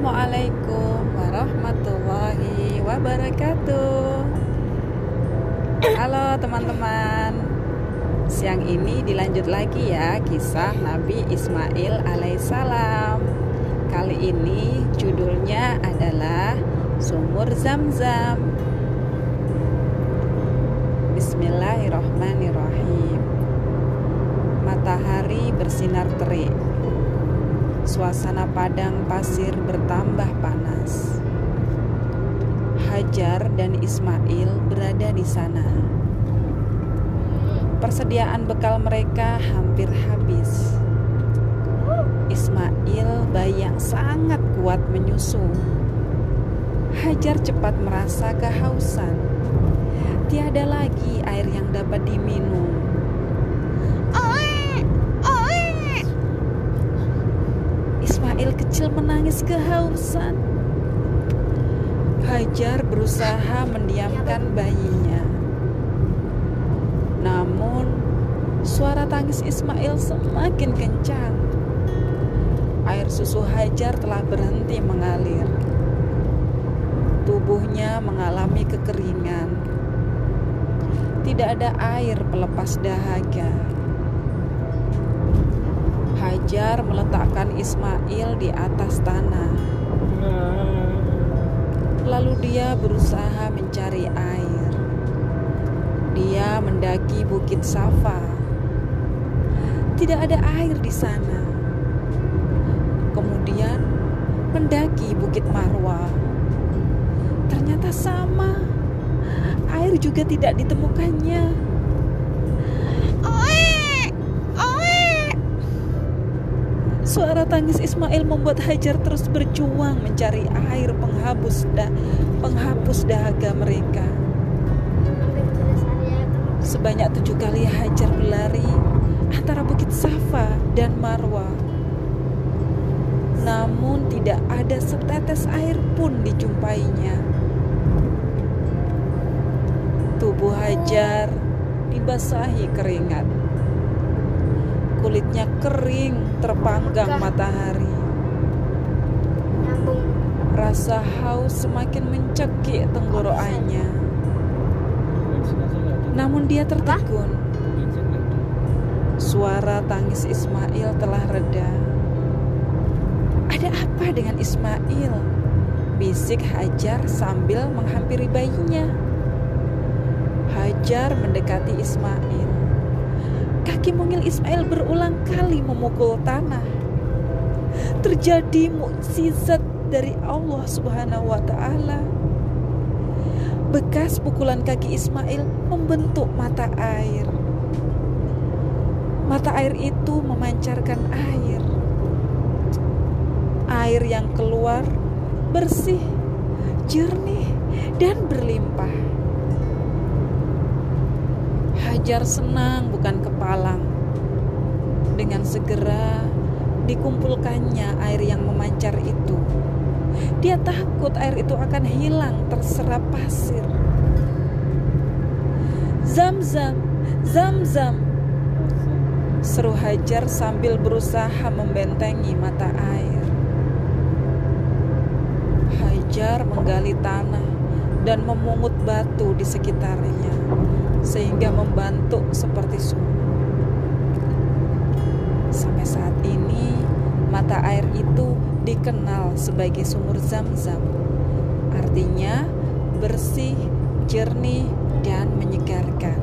Assalamualaikum warahmatullahi wabarakatuh. Halo teman-teman. Siang ini dilanjut lagi ya kisah Nabi Ismail alaihissalam. Kali ini judulnya adalah Sumur Zam-Zam. Bismillahirrahmanirrahim. Matahari bersinar terik suasana padang pasir bertambah panas. Hajar dan Ismail berada di sana. Persediaan bekal mereka hampir habis. Ismail bayi yang sangat kuat menyusu. Hajar cepat merasa kehausan. Tiada lagi air yang dapat diminum Ismail kecil menangis kehausan. Hajar berusaha mendiamkan bayinya. Namun, suara tangis Ismail semakin kencang. Air susu Hajar telah berhenti mengalir. Tubuhnya mengalami kekeringan. Tidak ada air pelepas dahaga. Hajar meletakkan Ismail di atas tanah. Lalu dia berusaha mencari air. Dia mendaki Bukit Safa. Tidak ada air di sana. Kemudian mendaki Bukit Marwa. Ternyata sama. Air juga tidak ditemukannya. Suara tangis Ismail membuat Hajar terus berjuang mencari air penghapus da penghapus dahaga mereka. Sebanyak tujuh kali Hajar berlari antara Bukit Safa dan Marwa. Namun tidak ada setetes air pun dijumpainya. Tubuh Hajar dibasahi keringat kulitnya kering terpanggang matahari. Rasa haus semakin mencekik tenggorokannya. Namun dia tertegun. Suara tangis Ismail telah reda. Ada apa dengan Ismail? Bisik Hajar sambil menghampiri bayinya. Hajar mendekati Ismail. Kaki mungil Ismail berulang kali memukul tanah. Terjadi mukjizat dari Allah Subhanahu wa taala. Bekas pukulan kaki Ismail membentuk mata air. Mata air itu memancarkan air. Air yang keluar bersih, jernih, dan berlimpah. Hajar senang bukan kepalang. Dengan segera dikumpulkannya air yang memancar itu. Dia takut air itu akan hilang terserap pasir. Zam-zam, zam-zam. Seru Hajar sambil berusaha membentengi mata air. Hajar menggali tanah dan memungut batu di sekitarnya sehingga membantu seperti sumur. Sampai saat ini mata air itu dikenal sebagai sumur zam-zam. Artinya bersih, jernih, dan menyegarkan.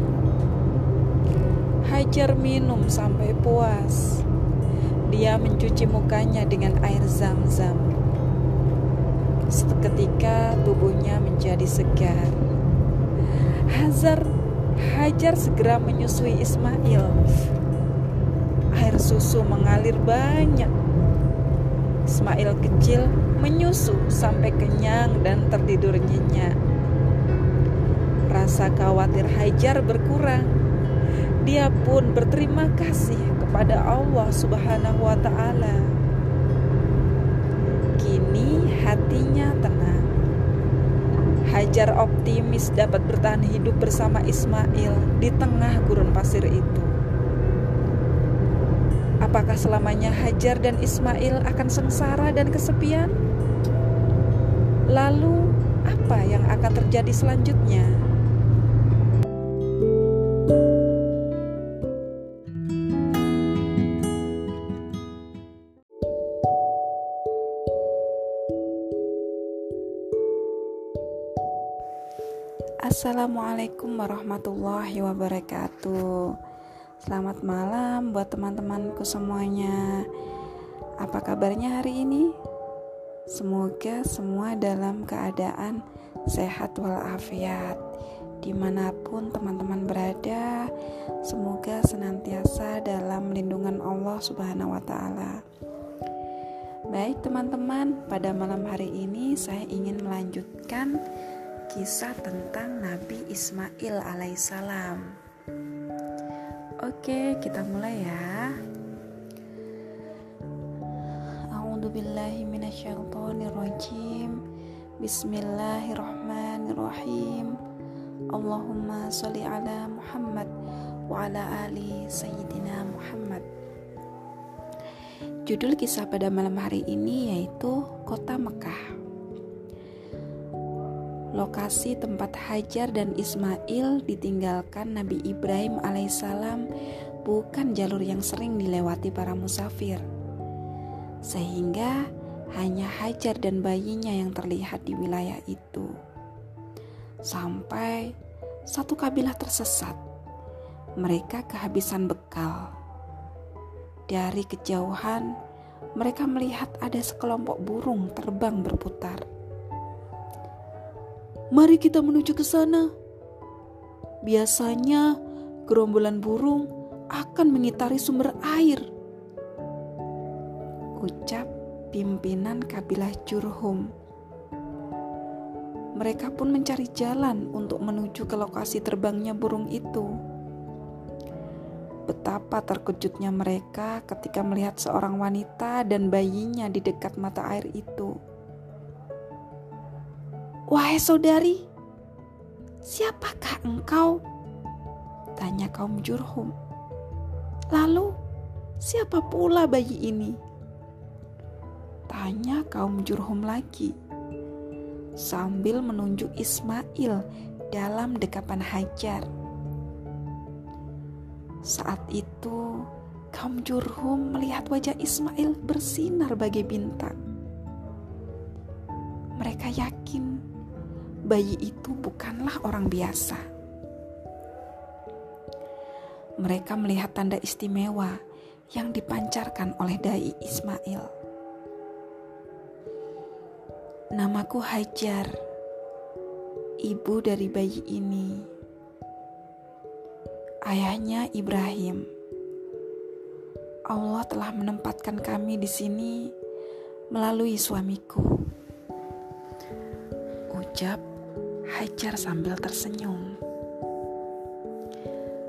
Hajar minum sampai puas. Dia mencuci mukanya dengan air zam-zam. Seketika tubuhnya menjadi segar. Hazar Hajar segera menyusui Ismail. Air susu mengalir banyak. Ismail kecil menyusu sampai kenyang dan tertidur nyenyak. Rasa khawatir Hajar berkurang. Dia pun berterima kasih kepada Allah Subhanahu wa taala. Kini hatinya tenang. Hajar optimis dapat bertahan hidup bersama Ismail di tengah gurun pasir itu. Apakah selamanya Hajar dan Ismail akan sengsara dan kesepian? Lalu, apa yang akan terjadi selanjutnya? Assalamualaikum warahmatullahi wabarakatuh. Selamat malam buat teman-temanku semuanya. Apa kabarnya hari ini? Semoga semua dalam keadaan sehat walafiat. Di mana pun teman-teman berada, semoga senantiasa dalam lindungan Allah Subhanahu wa Ta'ala. Baik, teman-teman, pada malam hari ini saya ingin melanjutkan kisah tentang Nabi Ismail alaihissalam. Oke, kita mulai ya. A'udzubillahi Bismillahirrahmanirrahim. Allahumma sholli ala Muhammad wa ala ali sayyidina Muhammad. Judul kisah pada malam hari ini yaitu Kota Mekah lokasi tempat Hajar dan Ismail ditinggalkan Nabi Ibrahim alaihissalam bukan jalur yang sering dilewati para musafir. Sehingga hanya Hajar dan bayinya yang terlihat di wilayah itu. Sampai satu kabilah tersesat. Mereka kehabisan bekal. Dari kejauhan, mereka melihat ada sekelompok burung terbang berputar Mari kita menuju ke sana. Biasanya gerombolan burung akan mengitari sumber air. Ucap pimpinan kabilah Jurhum. Mereka pun mencari jalan untuk menuju ke lokasi terbangnya burung itu. Betapa terkejutnya mereka ketika melihat seorang wanita dan bayinya di dekat mata air itu. Wahai saudari, siapakah engkau? Tanya kaum Jurhum. Lalu, siapa pula bayi ini? Tanya kaum Jurhum lagi. Sambil menunjuk Ismail dalam dekapan Hajar. Saat itu, kaum Jurhum melihat wajah Ismail bersinar bagai bintang. Mereka yakin bayi itu bukanlah orang biasa. Mereka melihat tanda istimewa yang dipancarkan oleh dai Ismail. Namaku Hajar, ibu dari bayi ini. Ayahnya Ibrahim. Allah telah menempatkan kami di sini melalui suamiku. Ucap Hajar sambil tersenyum.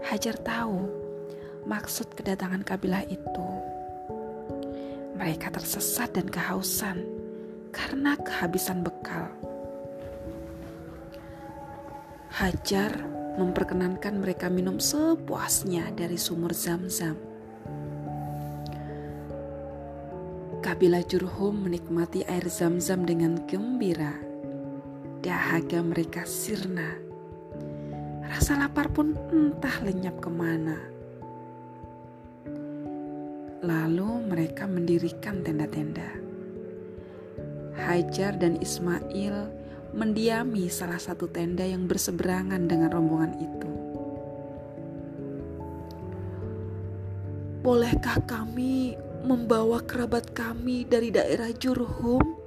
Hajar tahu maksud kedatangan kabilah itu. Mereka tersesat dan kehausan karena kehabisan bekal. Hajar memperkenankan mereka minum sepuasnya dari sumur zam-zam. Kabilah Jurhum menikmati air zam-zam dengan gembira dahaga mereka sirna. Rasa lapar pun entah lenyap ke mana. Lalu mereka mendirikan tenda-tenda. Hajar dan Ismail mendiami salah satu tenda yang berseberangan dengan rombongan itu. Bolehkah kami membawa kerabat kami dari daerah Jurhum?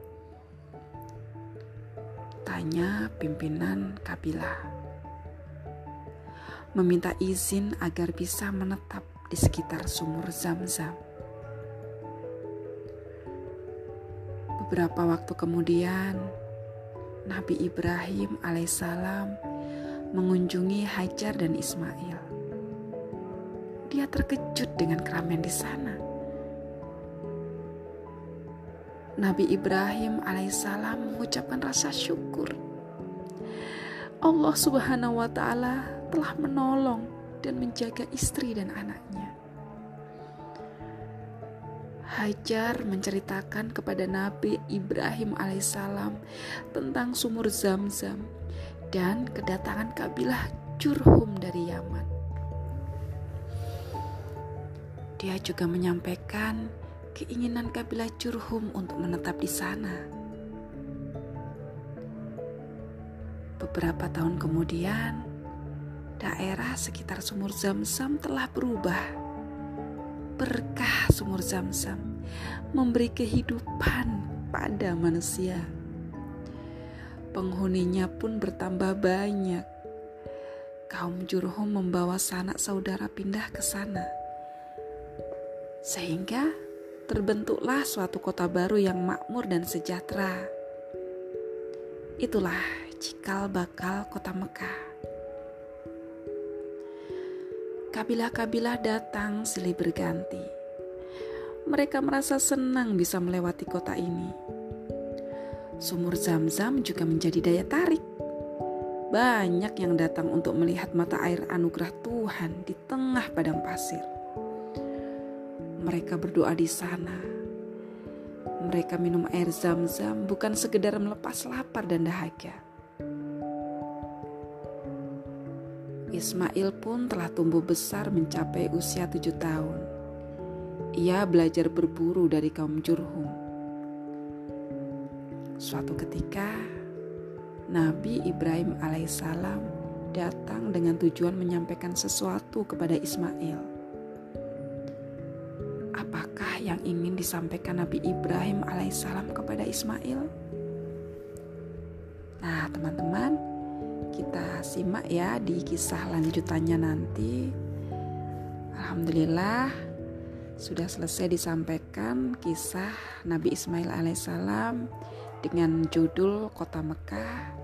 Tanya pimpinan kabilah. Meminta izin agar bisa menetap di sekitar sumur zam-zam. Beberapa waktu kemudian, Nabi Ibrahim alaihissalam mengunjungi Hajar dan Ismail. Dia terkejut dengan keramaian di sana Nabi Ibrahim alaihissalam mengucapkan rasa syukur. Allah subhanahu wa ta'ala telah menolong dan menjaga istri dan anaknya. Hajar menceritakan kepada Nabi Ibrahim alaihissalam tentang sumur Zam-Zam dan kedatangan kabilah Jurhum dari Yaman. Dia juga menyampaikan keinginan kabilah Jurhum untuk menetap di sana. Beberapa tahun kemudian, daerah sekitar sumur Zam-Zam telah berubah berkah sumur zam-zam memberi kehidupan pada manusia. Penghuninya pun bertambah banyak. Kaum Jurhum membawa sanak saudara pindah ke sana. Sehingga terbentuklah suatu kota baru yang makmur dan sejahtera. Itulah cikal bakal kota Mekah. Kabilah-kabilah datang silih berganti. Mereka merasa senang bisa melewati kota ini. Sumur Zam-Zam juga menjadi daya tarik. Banyak yang datang untuk melihat mata air anugerah Tuhan di tengah padang pasir. Mereka berdoa di sana. Mereka minum air Zam-Zam bukan sekedar melepas lapar dan dahaga Ismail pun telah tumbuh besar mencapai usia tujuh tahun. Ia belajar berburu dari kaum Jurhum. Suatu ketika, Nabi Ibrahim alaihissalam datang dengan tujuan menyampaikan sesuatu kepada Ismail. Yang ingin disampaikan Nabi Ibrahim alaihissalam kepada Ismail? Nah, teman-teman, kita simak ya di kisah lanjutannya nanti. Alhamdulillah sudah selesai disampaikan kisah Nabi Ismail alaihissalam dengan judul Kota Mekah.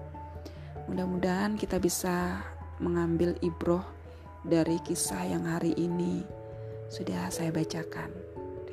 Mudah-mudahan kita bisa mengambil ibroh dari kisah yang hari ini sudah saya bacakan.